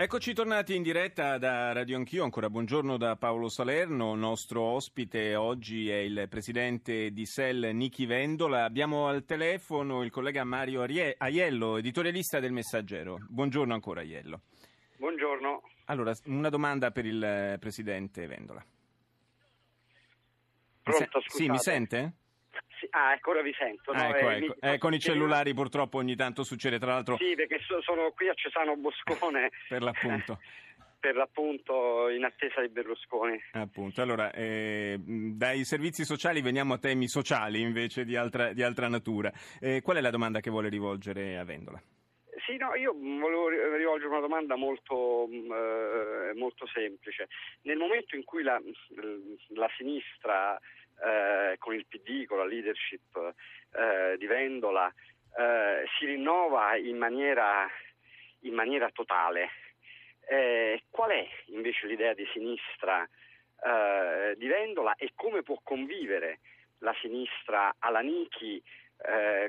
Eccoci tornati in diretta da Radio Anch'io, ancora buongiorno da Paolo Salerno, nostro ospite oggi è il presidente di SEL Nichi Vendola, abbiamo al telefono il collega Mario Aiello, editorialista del Messaggero. Buongiorno ancora Aiello. Buongiorno. Allora, una domanda per il presidente Vendola. Pronto, scusate. Sì, mi sente? Sì, ah, ecco, ora vi sento. No? Ah, ecco, ecco. Eh, con i cellulari purtroppo ogni tanto succede, tra l'altro... Sì, perché sono qui a Cesano Boscone. per l'appunto. per l'appunto in attesa di Berlusconi. Appunto, allora eh, dai servizi sociali veniamo a temi sociali invece di altra, di altra natura. Eh, qual è la domanda che vuole rivolgere a Vendola? Sì, no, io volevo rivolgere una domanda molto, eh, molto semplice. Nel momento in cui la, la sinistra eh, con il PD, con la leadership eh, di Vendola, eh, si rinnova in maniera, in maniera totale. Eh, qual è invece l'idea di sinistra eh, di Vendola e come può convivere la sinistra alla Nichi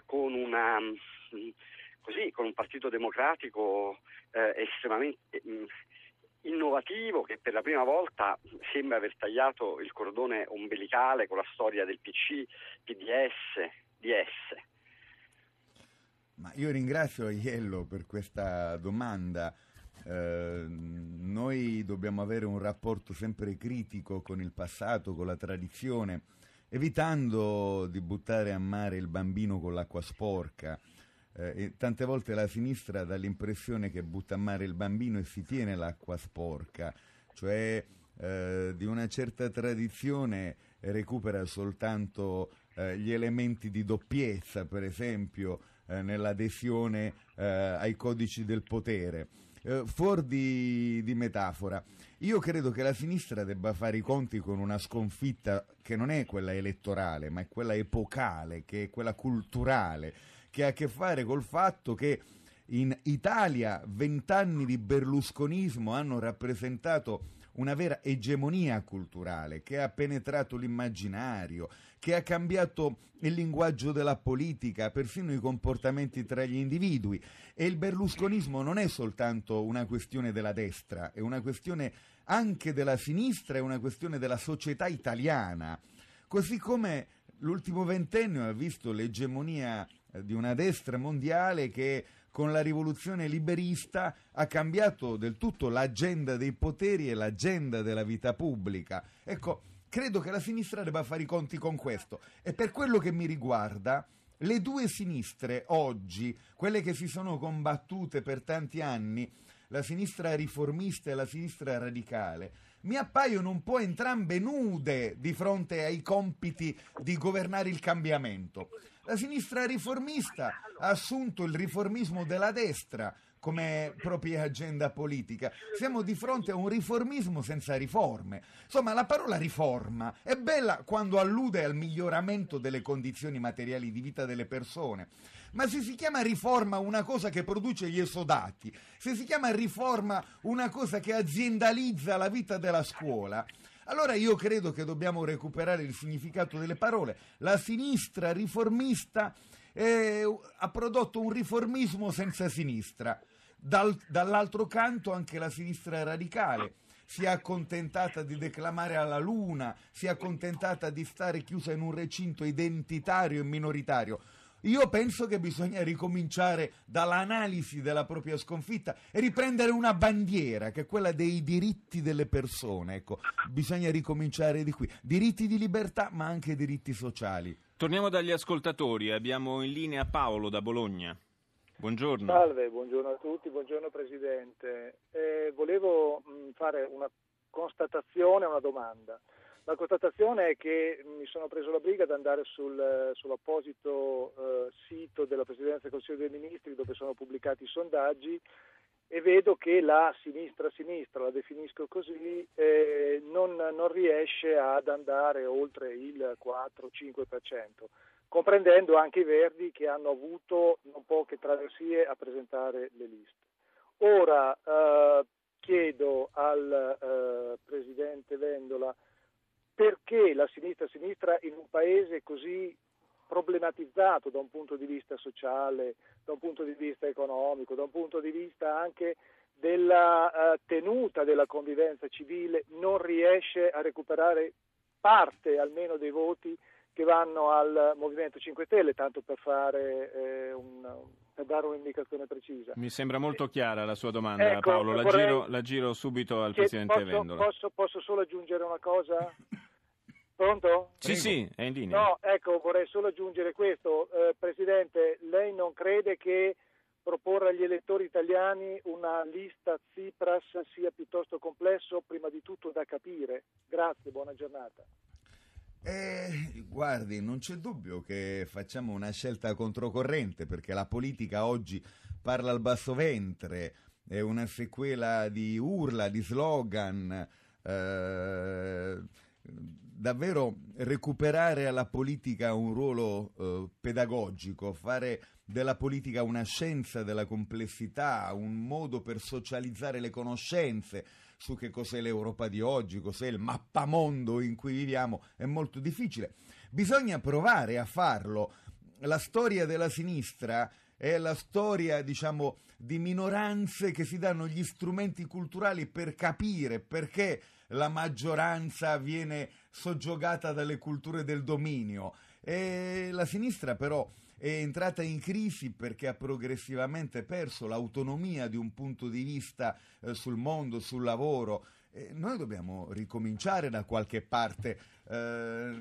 con, una, così, con un partito democratico estremamente innovativo che per la prima volta sembra aver tagliato il cordone ombelicale con la storia del PC, PDS, DS. Ma io ringrazio Iello per questa domanda. Eh, noi dobbiamo avere un rapporto sempre critico con il passato, con la tradizione, evitando di buttare a mare il bambino con l'acqua sporca eh, tante volte la sinistra dà l'impressione che butta a mare il bambino e si tiene l'acqua sporca, cioè eh, di una certa tradizione recupera soltanto eh, gli elementi di doppiezza, per esempio eh, nell'adesione eh, ai codici del potere. Eh, fuori di, di, metafora, io credo che la sinistra debba fare i conti con una sconfitta che non è quella elettorale, ma è quella epocale, che è quella culturale che ha a che fare col fatto che in Italia vent'anni di berlusconismo hanno rappresentato una vera egemonia culturale che ha penetrato l'immaginario, che ha cambiato il linguaggio della politica, persino i comportamenti tra gli individui. E il berlusconismo non è soltanto una questione della destra, è una questione anche della sinistra, è una questione della società italiana. Così come l'ultimo ventennio ha visto l'egemonia di una destra mondiale che con la rivoluzione liberista ha cambiato del tutto l'agenda dei poteri e l'agenda della vita pubblica. Ecco, credo che la sinistra debba fare i conti con questo e per quello che mi riguarda le due sinistre oggi, quelle che si sono combattute per tanti anni, la sinistra riformista e la sinistra radicale, mi appaiono un po' entrambe nude di fronte ai compiti di governare il cambiamento. La sinistra riformista ha assunto il riformismo della destra come propria agenda politica. Siamo di fronte a un riformismo senza riforme. Insomma, la parola riforma è bella quando allude al miglioramento delle condizioni materiali di vita delle persone. Ma se si chiama riforma una cosa che produce gli esodati, se si chiama riforma una cosa che aziendalizza la vita della scuola, allora io credo che dobbiamo recuperare il significato delle parole. La sinistra riformista eh, ha prodotto un riformismo senza sinistra. Dal, dall'altro canto anche la sinistra radicale si è accontentata di declamare alla luna, si è accontentata di stare chiusa in un recinto identitario e minoritario. Io penso che bisogna ricominciare dall'analisi della propria sconfitta e riprendere una bandiera che è quella dei diritti delle persone. Ecco, bisogna ricominciare di qui. Diritti di libertà, ma anche diritti sociali. Torniamo dagli ascoltatori. Abbiamo in linea Paolo da Bologna. Buongiorno. Salve, buongiorno a tutti, buongiorno Presidente. Eh, volevo mh, fare una constatazione e una domanda. La constatazione è che mi sono preso la briga di andare sul, sull'apposito eh, sito della Presidenza del Consiglio dei Ministri dove sono pubblicati i sondaggi e vedo che la sinistra-sinistra, la definisco così, eh, non, non, riesce ad andare oltre il 4-5%, comprendendo anche i Verdi che hanno avuto non poche traversie a presentare le liste. Ora eh, chiedo al eh, Presidente Vendola perché la sinistra-sinistra in un paese così problematizzato da un punto di vista sociale, da un punto di vista economico, da un punto di vista anche della uh, tenuta della convivenza civile non riesce a recuperare parte almeno dei voti che vanno al Movimento 5 Stelle, tanto per, fare, eh, un, per dare un'indicazione precisa. Mi sembra molto chiara la sua domanda, ecco, Paolo. La, vorrei... giro, la, giro, subito al Presidente posso, Vendola. Posso, posso, solo aggiungere una cosa? Pronto? Sì, Prego. sì, è in linea. No, ecco, vorrei solo aggiungere questo. Eh, Presidente, lei non crede che proporre agli elettori italiani una lista Tsipras sia piuttosto complesso, prima di tutto da capire? Grazie, buona giornata. Eh, guardi, non c'è dubbio che facciamo una scelta controcorrente perché la politica oggi parla al basso ventre, è una sequela di urla, di slogan. Eh, davvero recuperare alla politica un ruolo eh, pedagogico, fare della politica una scienza della complessità, un modo per socializzare le conoscenze su che cos'è l'Europa di oggi, cos'è il mappamondo in cui viviamo, è molto difficile. Bisogna provare a farlo. La storia della sinistra è la storia, diciamo, di minoranze che si danno gli strumenti culturali per capire perché la maggioranza viene soggiogata dalle culture del dominio. E la sinistra però è entrata in crisi perché ha progressivamente perso l'autonomia di un punto di vista eh, sul mondo, sul lavoro. Eh, noi dobbiamo ricominciare da qualche parte. Eh,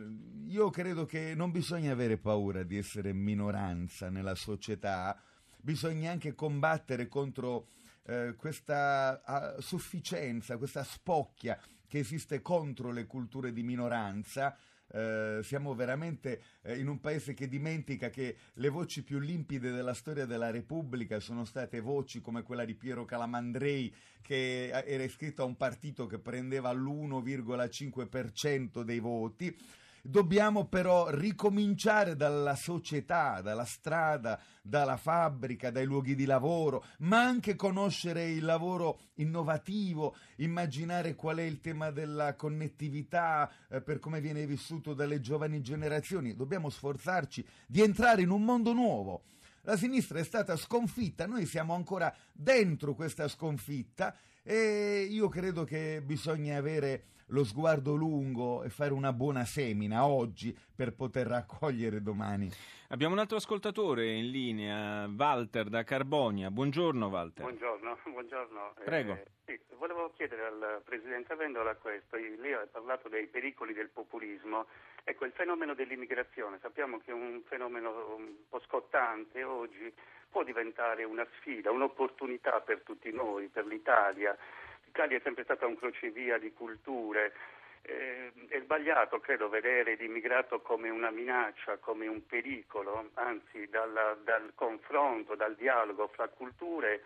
io credo che non bisogna avere paura di essere minoranza nella società, bisogna anche combattere contro eh, questa uh, sufficienza, questa spocchia che esiste contro le culture di minoranza eh, siamo veramente eh, in un paese che dimentica che le voci più limpide della storia della Repubblica sono state voci come quella di Piero Calamandrei che eh, era iscritto a un partito che prendeva l'1,5% dei voti Dobbiamo però ricominciare dalla società, dalla strada, dalla fabbrica, dai luoghi di lavoro, ma anche conoscere il lavoro innovativo, immaginare qual è il tema della connettività eh, per come viene vissuto dalle giovani generazioni. Dobbiamo sforzarci di entrare in un mondo nuovo. La sinistra è stata sconfitta, noi siamo ancora dentro questa sconfitta e io credo che bisogna avere lo sguardo lungo e fare una buona semina oggi per poter raccogliere domani. Abbiamo un altro ascoltatore in linea, Walter da Carbonia. Buongiorno Walter. Buongiorno, buongiorno. Prego. Eh, sì, volevo chiedere al Presidente Vendola questo. Lei ha parlato dei pericoli del populismo. Ecco, il fenomeno dell'immigrazione, sappiamo che è un fenomeno un po' scottante oggi, può diventare una sfida, un'opportunità per tutti noi, per l'Italia. L'Italia è sempre stata un crocevia di culture. Eh, è sbagliato, credo, vedere l'immigrato come una minaccia, come un pericolo, anzi dal, dal confronto, dal dialogo fra culture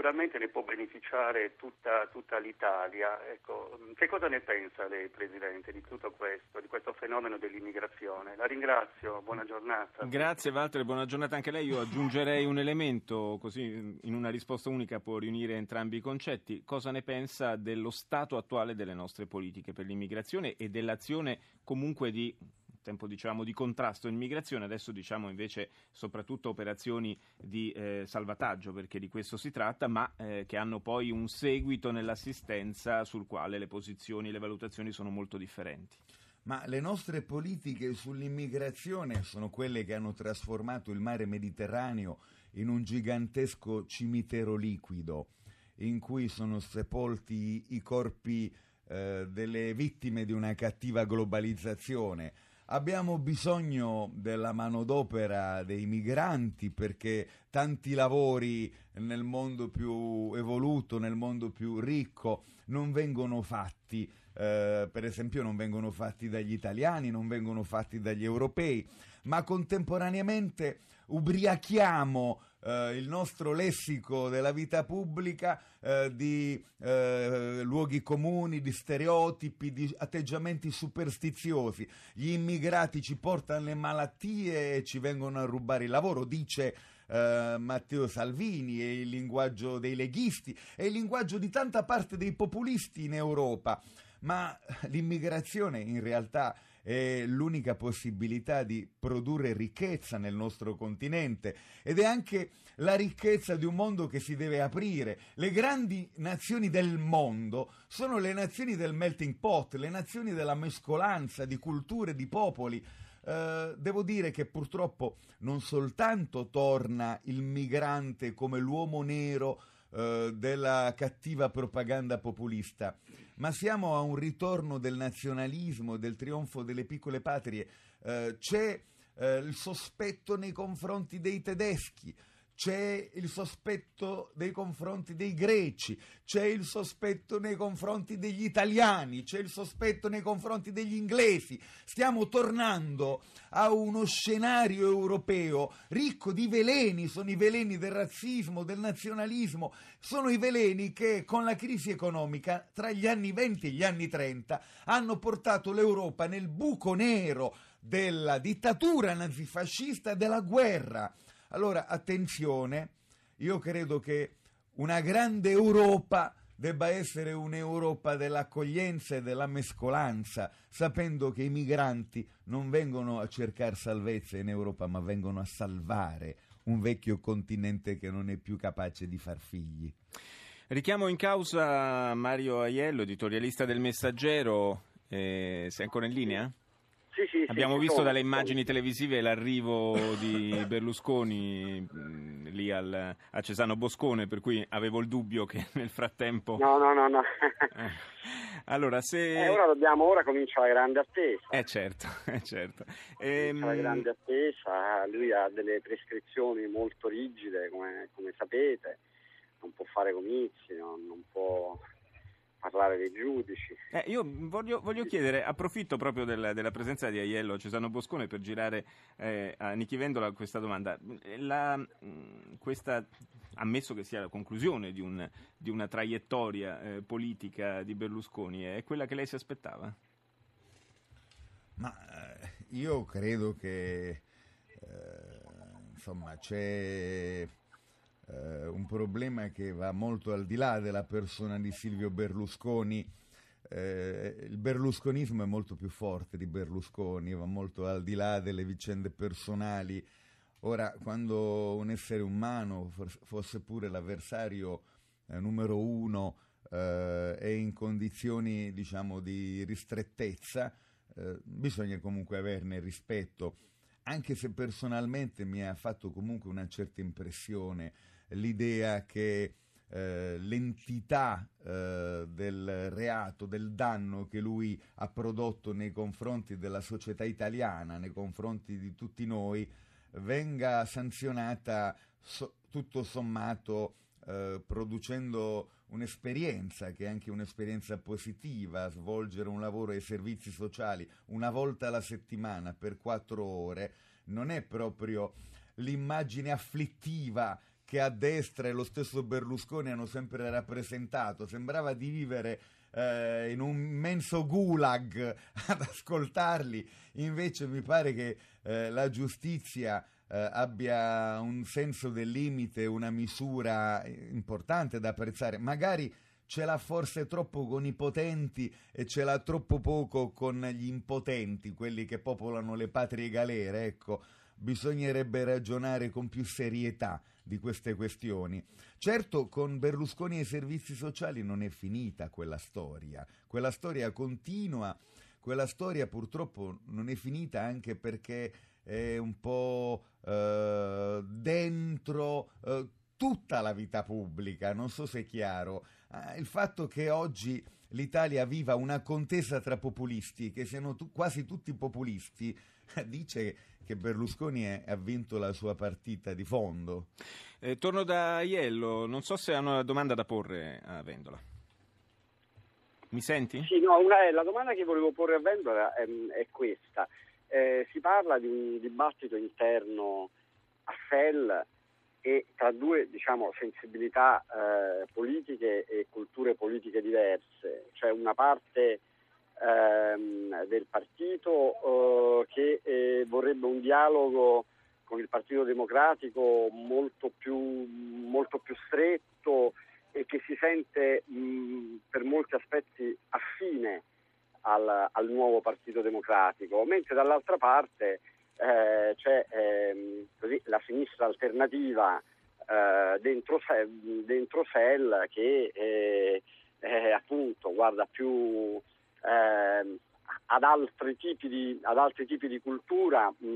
sicuramente ne può beneficiare tutta, tutta l'Italia. Ecco, che cosa ne pensa lei, Presidente, di tutto questo, di questo fenomeno dell'immigrazione? La ringrazio, buona giornata. Grazie Walter, buona giornata anche a lei. Io aggiungerei un elemento, così in una risposta unica può riunire entrambi i concetti. Cosa ne pensa dello stato attuale delle nostre politiche per l'immigrazione e dell'azione comunque di tempo diciamo di contrasto all'immigrazione, adesso diciamo invece soprattutto operazioni di eh, salvataggio perché di questo si tratta, ma eh, che hanno poi un seguito nell'assistenza sul quale le posizioni e le valutazioni sono molto differenti. Ma le nostre politiche sull'immigrazione sono quelle che hanno trasformato il mare Mediterraneo in un gigantesco cimitero liquido in cui sono sepolti i corpi eh, delle vittime di una cattiva globalizzazione Abbiamo bisogno della manodopera dei migranti perché tanti lavori nel mondo più evoluto, nel mondo più ricco, non vengono fatti. Eh, per esempio non vengono fatti dagli italiani, non vengono fatti dagli europei, ma contemporaneamente ubriachiamo eh, il nostro lessico della vita pubblica eh, di eh, luoghi comuni, di stereotipi, di atteggiamenti superstiziosi. Gli immigrati ci portano le malattie e ci vengono a rubare il lavoro, dice Uh, Matteo Salvini, è il linguaggio dei leghisti, è il linguaggio di tanta parte dei populisti in Europa. Ma l'immigrazione in realtà è l'unica possibilità di produrre ricchezza nel nostro continente ed è anche la ricchezza di un mondo che si deve aprire. Le grandi nazioni del mondo sono le nazioni del melting pot, le nazioni della mescolanza di culture, di popoli. Uh, devo dire che purtroppo non soltanto torna il migrante come l'uomo nero uh, della cattiva propaganda populista, ma siamo a un ritorno del nazionalismo, del trionfo delle piccole patrie. Uh, c'è il sospetto nei confronti dei tedeschi, c'è il sospetto nei confronti dei greci, c'è il sospetto nei confronti degli italiani, c'è il sospetto nei confronti degli inglesi. Stiamo tornando a uno scenario europeo ricco di veleni, sono i veleni del razzismo, del nazionalismo, sono i veleni che con la crisi economica tra gli anni 20 e gli anni 30 hanno portato l'Europa nel buco nero della dittatura nazifascista e della guerra. Allora, attenzione, io credo che una grande Europa debba essere un'Europa dell'accoglienza e della mescolanza, sapendo che i migranti non vengono a cercare salvezza in Europa, ma vengono a salvare un vecchio continente che non è più capace di far figli. Richiamo in causa Mario Aiello, editorialista del Messaggero. Eh, sei ancora in linea? Sì, sì, Abbiamo sì, visto sono, dalle immagini televisive l'arrivo di Berlusconi mh, lì al, a Cesano Boscone, per cui avevo il dubbio che nel frattempo... No, no, no, no. Eh. Allora, se... Eh, ora, dobbiamo, ora comincia la grande attesa. Eh certo, eh, certo. Ehm... La grande attesa, lui ha delle prescrizioni molto rigide, come, come sapete, non può fare comizi, non, non può parlare dei giudici. Eh, io voglio, voglio, chiedere, approfitto proprio del, della presenza di Aiello Cesano Boscone per girare eh, a Nichi Vendola questa domanda. La, questa, ammesso che sia la conclusione di, un, di una traiettoria eh, politica di Berlusconi, è quella che lei si aspettava? Ma eh, io credo che eh, insomma c'è eh, un problema che va molto al di là della persona di Silvio Berlusconi. Eh, il berlusconismo è molto più forte di Berlusconi, va molto al di là delle vicende personali. Ora, quando un essere umano, fosse pure l'avversario eh, numero uno, eh, è in condizioni diciamo, di ristrettezza, eh, bisogna comunque averne rispetto, anche se personalmente mi ha fatto comunque una certa impressione l'idea che eh, l'entità eh, del reato, del danno che lui ha prodotto nei confronti della società italiana, nei confronti di tutti noi, venga sanzionata so, tutto sommato eh, producendo un'esperienza che è anche un'esperienza positiva, svolgere un lavoro ai servizi sociali una volta alla settimana per quattro ore, non è proprio l'immagine afflittiva che a destra e lo stesso Berlusconi hanno sempre rappresentato. Sembrava di vivere eh, in un immenso gulag ad ascoltarli, invece mi pare che eh, la giustizia eh, abbia un senso del limite, una misura importante da apprezzare. Magari ce l'ha forse troppo con i potenti e ce l'ha troppo poco con gli impotenti, quelli che popolano le patrie galere, ecco bisognerebbe ragionare con più serietà di queste questioni. Certo, con Berlusconi e i servizi sociali non è finita quella storia, quella storia continua, quella storia purtroppo non è finita anche perché è un po' eh, dentro eh, tutta la vita pubblica, non so se è chiaro. Ah, il fatto che oggi l'Italia viva una contesa tra populisti, che siano tu, quasi tutti populisti, dice che Berlusconi è, ha vinto la sua partita di fondo. Eh, torno da Iello, non so se ha una domanda da porre a Vendola. Mi senti? Sì, no, una, la domanda che volevo porre a Vendola è, è questa. Eh, si parla di un dibattito interno a FEL e tra due diciamo, sensibilità eh, politiche e culture politiche diverse, cioè una parte ehm, del partito eh, che eh, vorrebbe un dialogo con il Partito Democratico molto più, molto più stretto e che si sente mh, per molti aspetti affine al, al nuovo Partito Democratico, mentre dall'altra parte eh, c'è ehm, così, la sinistra alternativa eh, dentro, dentro SEL che eh, eh, appunto guarda più ehm, ad altri tipi di, ad altri tipi di cultura, mh,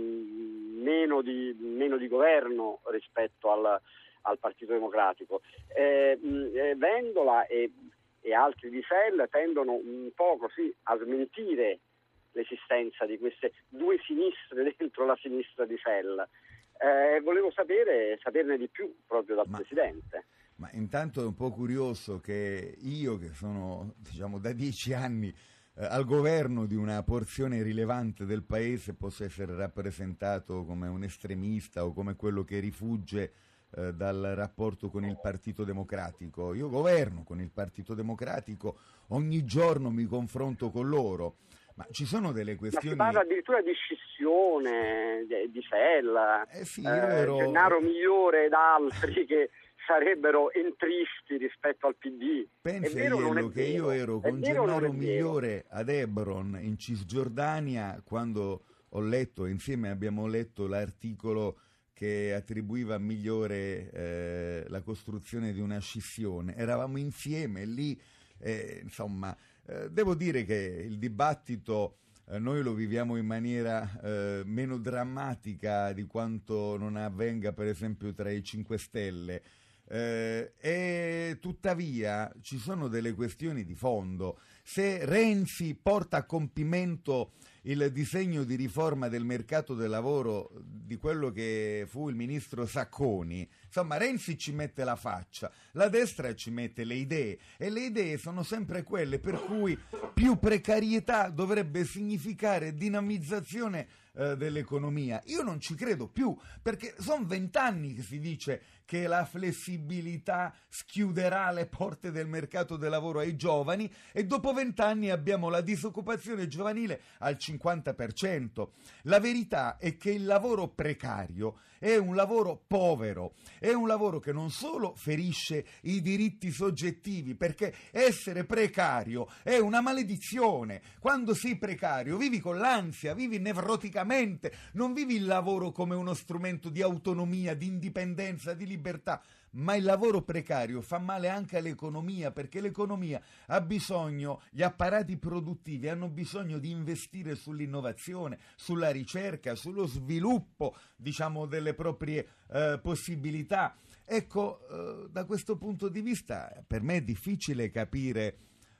meno, di, meno, di, governo rispetto al, al Partito Democratico. Eh, mh, Vendola e, e, altri di SEL tendono un po' così a smentire l'esistenza di queste due sinistre dentro la sinistra di SEL. Eh, volevo sapere, saperne di più proprio dal ma, Presidente. Ma intanto è un po' curioso che io, che sono diciamo, da dieci anni eh, al governo di una porzione rilevante del paese, possa essere rappresentato come un estremista o come quello che rifugge eh, dal rapporto con il Partito Democratico. Io governo con il Partito Democratico, ogni giorno mi confronto con loro. Ma ci sono delle questioni. Ma si parla addirittura di scissione, di, Sella, eh sì, ero... Gennaro Migliore ed altri che sarebbero entristi rispetto al PD. Pensa Iello che io ero con Gennaro Migliore ad Hebron in Cisgiordania quando ho letto, insieme abbiamo letto l'articolo che attribuiva a Migliore eh, la costruzione di una scissione. Eravamo insieme lì, eh, insomma eh, devo dire che il dibattito eh, noi lo viviamo in maniera eh, meno drammatica di quanto non avvenga per esempio tra i 5 Stelle. Eh, e tuttavia ci sono delle questioni di fondo. Se Renzi porta a compimento il disegno di riforma del mercato del lavoro di quello che fu il ministro Sacconi, insomma Renzi ci mette la faccia, la destra ci mette le idee e le idee sono sempre quelle per cui più precarietà dovrebbe significare dinamizzazione eh, dell'economia. Io non ci credo più perché sono vent'anni che si dice che la flessibilità schiuderà le porte del mercato del lavoro ai giovani e dopo vent'anni abbiamo la disoccupazione giovanile al 50%. La verità è che il lavoro precario è un lavoro povero, è un lavoro che non solo ferisce i diritti soggettivi, perché essere precario è una maledizione. Quando sei precario vivi con l'ansia, vivi nevroticamente, non vivi il lavoro come uno strumento di autonomia, di indipendenza, di libertà ma il lavoro precario fa male anche all'economia perché l'economia ha bisogno, gli apparati produttivi hanno bisogno di investire sull'innovazione, sulla ricerca, sullo sviluppo, diciamo, delle proprie eh, possibilità. Ecco, eh, da questo punto di vista per me è difficile capire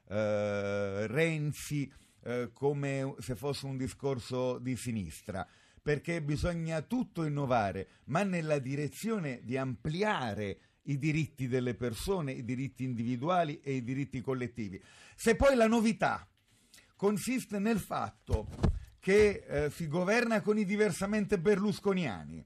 eh, Renzi eh, come se fosse un discorso di sinistra perché bisogna tutto innovare, ma nella direzione di ampliare i diritti delle persone, i diritti individuali e i diritti collettivi. Se poi la novità consiste nel fatto che eh, si governa con i diversamente berlusconiani,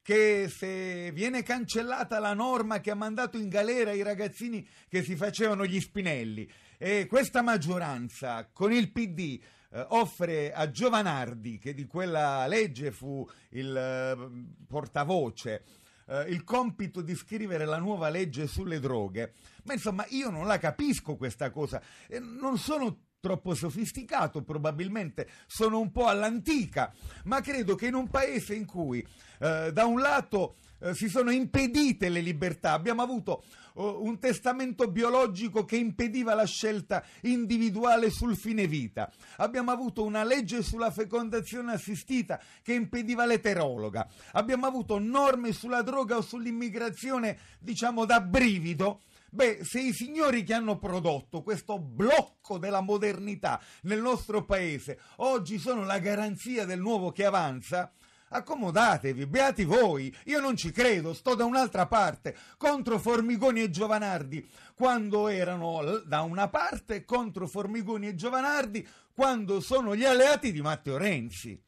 che se viene cancellata la norma che ha mandato in galera i ragazzini che si facevano gli spinelli e questa maggioranza con il PD eh, offre a Giovanardi, che di quella legge fu il eh, portavoce, eh, il compito di scrivere la nuova legge sulle droghe. Ma insomma, io non la capisco questa cosa. Non sono troppo sofisticato probabilmente, sono un po' all'antica, ma credo che in un paese in cui eh, da un lato eh, si sono impedite le libertà, abbiamo avuto oh, un testamento biologico che impediva la scelta individuale sul fine vita, abbiamo avuto una legge sulla fecondazione assistita che impediva l'eterologa, abbiamo avuto norme sulla droga o sull'immigrazione diciamo da brivido Beh, se i signori che hanno prodotto questo blocco della modernità nel nostro paese oggi sono la garanzia del nuovo che avanza, accomodatevi, beati voi, io non ci credo, sto da un'altra parte, contro Formigoni e Giovanardi, quando erano da una parte, contro Formigoni e Giovanardi, quando sono gli alleati di Matteo Renzi.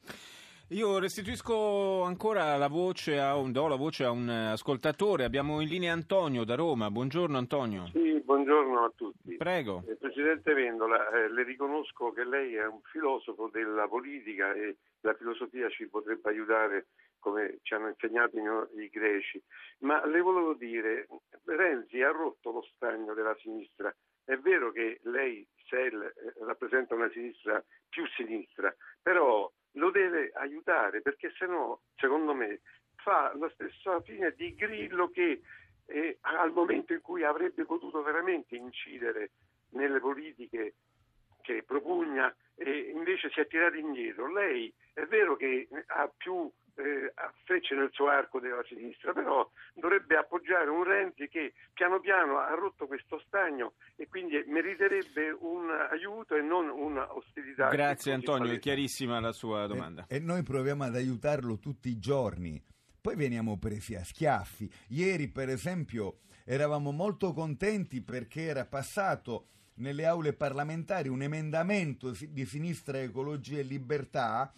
Io restituisco ancora la voce a un, do la voce a un ascoltatore. Abbiamo in linea Antonio da Roma. Buongiorno Antonio. Sì, buongiorno a tutti. Prego. Eh, Presidente Vendola, eh, le riconosco che lei è un filosofo della politica e la filosofia ci potrebbe aiutare come ci hanno insegnato i, i greci. Ma le volevo dire, Renzi ha rotto lo stagno della sinistra. È vero che lei, SEL, eh, rappresenta una sinistra più sinistra, però lo deve aiutare perché se no, secondo me, fa la stessa fine di Grillo che eh, al momento in cui avrebbe potuto veramente incidere nelle politiche che propugna e invece si è tirato indietro. Lei è vero che ha più eh, frecce nel suo arco della sinistra, però dovrebbe appoggiare un Renzi che piano piano ha rotto questo stagno e quindi meriterebbe un aiuto e non un'ostilità. Grazie Antonio, è chiarissima la sua domanda. E, e noi proviamo ad aiutarlo tutti i giorni. Poi veniamo presi a schiaffi. Ieri, per esempio, eravamo molto contenti perché era passato nelle aule parlamentari un emendamento di sinistra ecologia e libertà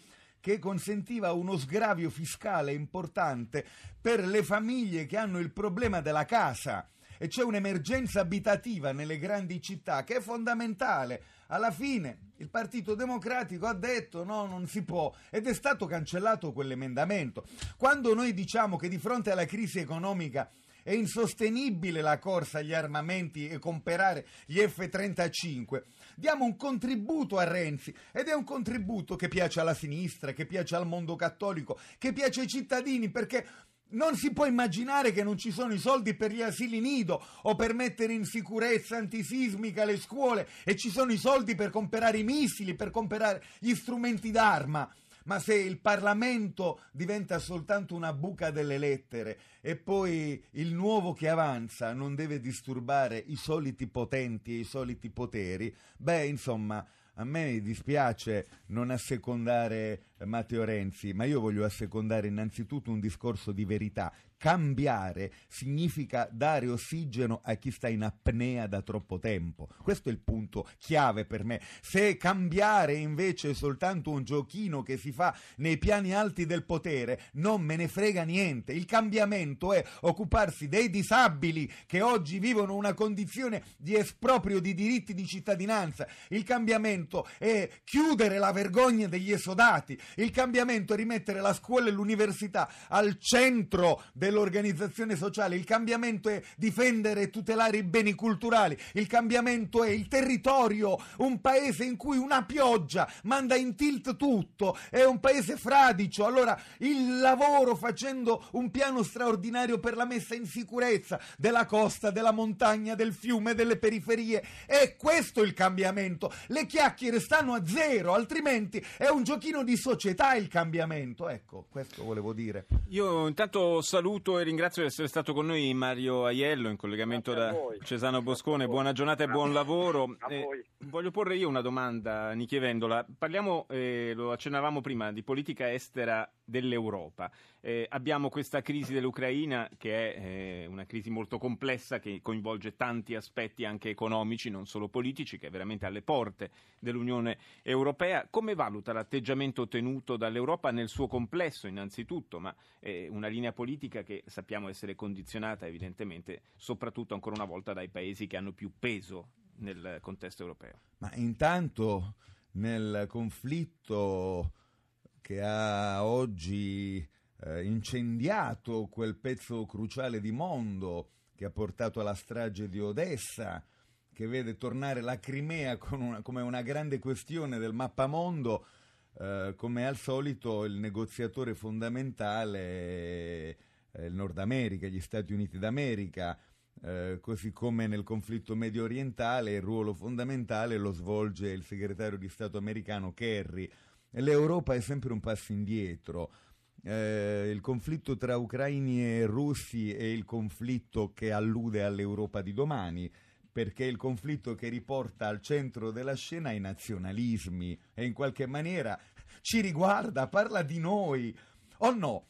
che consentiva uno sgravio fiscale importante per le famiglie che hanno il problema della casa e c'è un'emergenza abitativa nelle grandi città che è fondamentale. Alla fine il Partito Democratico ha detto no, non si può ed è stato cancellato quell'emendamento. Quando noi diciamo che di fronte alla crisi economica è insostenibile la corsa agli armamenti e comprare gli F-35. Diamo un contributo a Renzi ed è un contributo che piace alla sinistra, che piace al mondo cattolico, che piace ai cittadini perché non si può immaginare che non ci sono i soldi per gli asili nido o per mettere in sicurezza antisismica le scuole e ci sono i soldi per comprare i missili, per comprare gli strumenti d'arma ma se il Parlamento diventa soltanto una buca delle lettere e poi il nuovo che avanza non deve disturbare i soliti potenti e i soliti poteri, beh, insomma, a me dispiace non assecondare Matteo Renzi, ma io voglio assecondare innanzitutto un discorso di verità. Cambiare significa dare ossigeno a chi sta in apnea da troppo tempo. Questo è il punto chiave per me. Se cambiare invece è soltanto un giochino che si fa nei piani alti del potere, non me ne frega niente. Il cambiamento è occuparsi dei disabili che oggi vivono una condizione di esproprio di diritti di cittadinanza. Il cambiamento è chiudere la vergogna degli esodati. Il cambiamento è rimettere la scuola e l'università al centro dell'organizzazione sociale. Il cambiamento è difendere e tutelare i beni culturali. Il cambiamento è il territorio, un paese in cui una pioggia manda in tilt tutto, è un paese fradicio. Allora il lavoro facendo un piano straordinario per la messa in sicurezza della costa, della montagna, del fiume, delle periferie. È questo il cambiamento. Le chiacchiere stanno a zero, altrimenti è un giochino di società società il cambiamento. Ecco, questo volevo dire. Io intanto saluto e ringrazio di essere stato con noi Mario Aiello in collegamento da Cesano Boscone. Buona giornata e buon lavoro. Eh, voglio porre io una domanda a Nichi Vendola. Parliamo, eh, lo accennavamo prima, di politica estera dell'Europa. Eh, abbiamo questa crisi dell'Ucraina che è eh, una crisi molto complessa che coinvolge tanti aspetti anche economici, non solo politici, che è veramente alle porte dell'Unione Europea. Come valuta l'atteggiamento tenuto dall'Europa nel suo complesso innanzitutto, ma è una linea politica che sappiamo essere condizionata evidentemente soprattutto ancora una volta dai paesi che hanno più peso nel contesto europeo? Ma intanto nel conflitto che ha oggi eh, incendiato quel pezzo cruciale di mondo che ha portato alla strage di Odessa, che vede tornare la Crimea una, come una grande questione del mappamondo, eh, come al solito il negoziatore fondamentale è il Nord America, gli Stati Uniti d'America, eh, così come nel conflitto medio orientale il ruolo fondamentale lo svolge il segretario di Stato americano Kerry l'Europa è sempre un passo indietro. Eh, il conflitto tra ucraini e russi è il conflitto che allude all'Europa di domani, perché è il conflitto che riporta al centro della scena i nazionalismi e in qualche maniera ci riguarda, parla di noi. O no?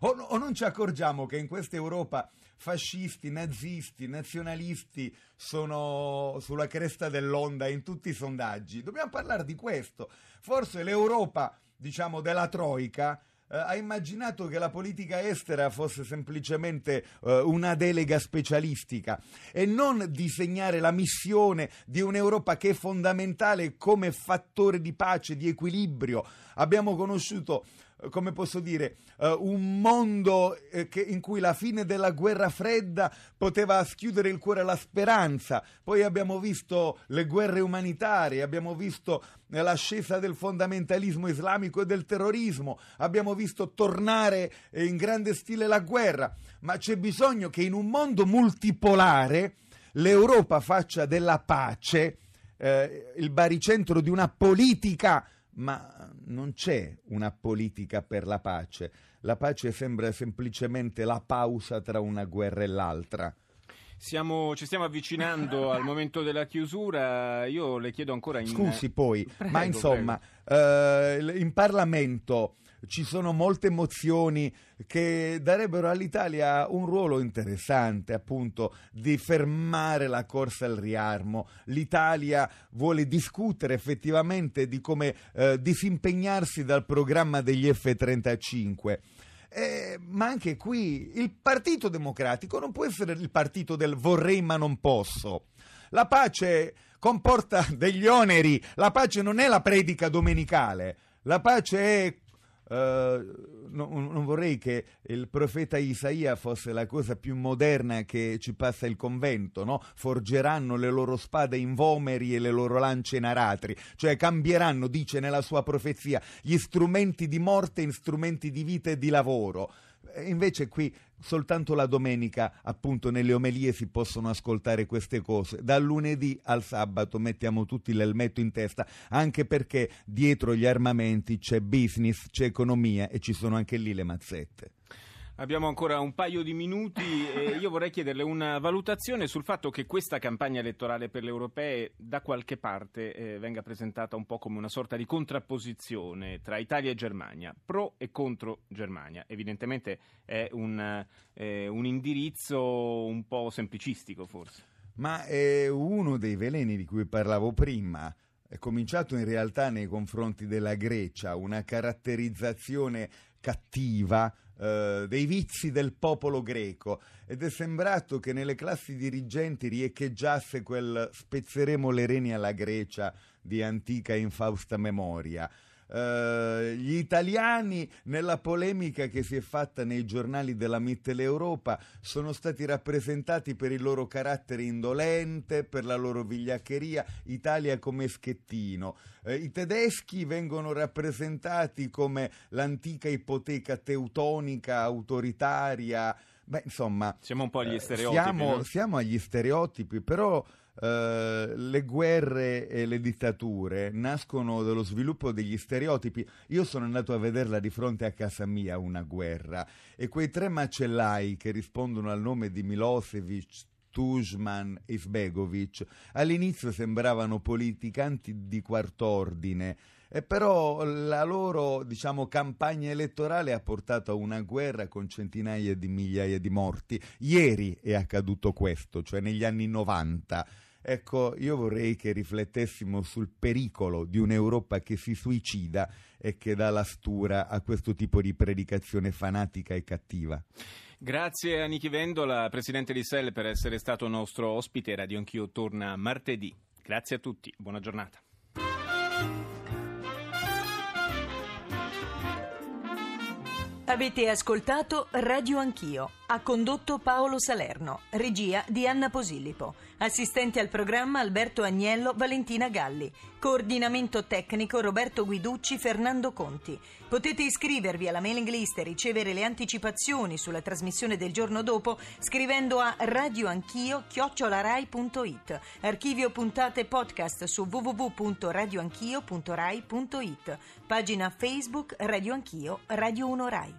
O, o non ci accorgiamo che in questa Europa fascisti, nazisti, nazionalisti sono sulla cresta dell'onda in tutti i sondaggi. Dobbiamo parlare di questo. Forse l'Europa, diciamo, della Troica eh, ha immaginato che la politica estera fosse semplicemente eh, una delega specialistica e non disegnare la missione di un'Europa che è fondamentale come fattore di pace, di equilibrio. Abbiamo conosciuto come posso dire, uh, un mondo eh, che, in cui la fine della guerra fredda poteva schiudere il cuore alla speranza. Poi abbiamo visto le guerre umanitarie, abbiamo visto eh, l'ascesa del fondamentalismo islamico e del terrorismo, abbiamo visto tornare eh, in grande stile la guerra, ma c'è bisogno che in un mondo multipolare l'Europa faccia della pace eh, il baricentro di una politica ma non c'è una politica per la pace. La pace sembra semplicemente la pausa tra una guerra e l'altra. Siamo, ci stiamo avvicinando al momento della chiusura. Io le chiedo ancora in... Scusi poi, prego, ma insomma, eh, in Parlamento ci sono molte mozioni che darebbero all'Italia un ruolo interessante, appunto, di fermare la corsa al riarmo. L'Italia vuole discutere effettivamente di come eh, disimpegnarsi dal programma degli F-35. Eh, ma anche qui il Partito Democratico non può essere il partito del vorrei ma non posso. La pace comporta degli oneri, la pace non è la predica domenicale, la pace è no, non vorrei che il profeta Isaia fosse la cosa più moderna che ci passa il convento, no? Forgeranno le loro spade in vomeri e le loro lance in aratri, cioè cambieranno, dice nella sua profezia, gli strumenti di morte in strumenti di vita e di lavoro. Invece qui soltanto la domenica, appunto, nelle omelie si possono ascoltare queste cose. Dal lunedì al sabato mettiamo tutti l'elmetto in testa, anche perché dietro gli armamenti c'è business, c'è economia e ci sono anche lì le mazzette. Abbiamo ancora un paio di minuti e io vorrei chiederle una valutazione sul fatto che questa campagna elettorale per le europee da qualche parte eh, venga presentata un po' come una sorta di contrapposizione tra Italia e Germania, pro e contro Germania. Evidentemente è un, eh, un indirizzo un po' semplicistico forse. Ma è uno dei veleni di cui parlavo prima è cominciato in realtà nei confronti della Grecia, una caratterizzazione cattiva eh, dei vizi del popolo greco ed è sembrato che nelle classi dirigenti riecheggiasse quel spezzeremo le reni alla Grecia di antica e infausta memoria. Uh, gli italiani nella polemica che si è fatta nei giornali della Mitteleuropa sono stati rappresentati per il loro carattere indolente, per la loro vigliaccheria, Italia come schettino. Uh, I tedeschi vengono rappresentati come l'antica ipoteca teutonica, autoritaria. Beh, insomma, siamo un po' agli stereotipi. Siamo, no? siamo agli stereotipi, però Uh, le guerre e le dittature nascono dallo sviluppo degli stereotipi. Io sono andato a vederla di fronte a casa mia una guerra e quei tre macellai che rispondono al nome di Milosevic, Tuzman e Sbegovic all'inizio sembravano politicanti di quart'ordine. E però la loro diciamo, campagna elettorale ha portato a una guerra con centinaia di migliaia di morti. Ieri è accaduto questo, cioè negli anni 90 Ecco, io vorrei che riflettessimo sul pericolo di un'Europa che si suicida e che dà la stura a questo tipo di predicazione fanatica e cattiva. Grazie a Nichi Vendola, presidente di SEL, per essere stato nostro ospite. Radio Anch'io torna martedì. Grazie a tutti, buona giornata. Avete ascoltato Radio Anch'io. Ha condotto Paolo Salerno. Regia di Anna Posillipo. Assistente al programma Alberto Agnello, Valentina Galli. Coordinamento tecnico Roberto Guiducci, Fernando Conti. Potete iscrivervi alla mailing list e ricevere le anticipazioni sulla trasmissione del giorno dopo scrivendo a radioanchio-rai.it. Archivio puntate podcast su www.radioanchio.rai.it. Pagina Facebook Radio Anch'io, Radio 1 Rai.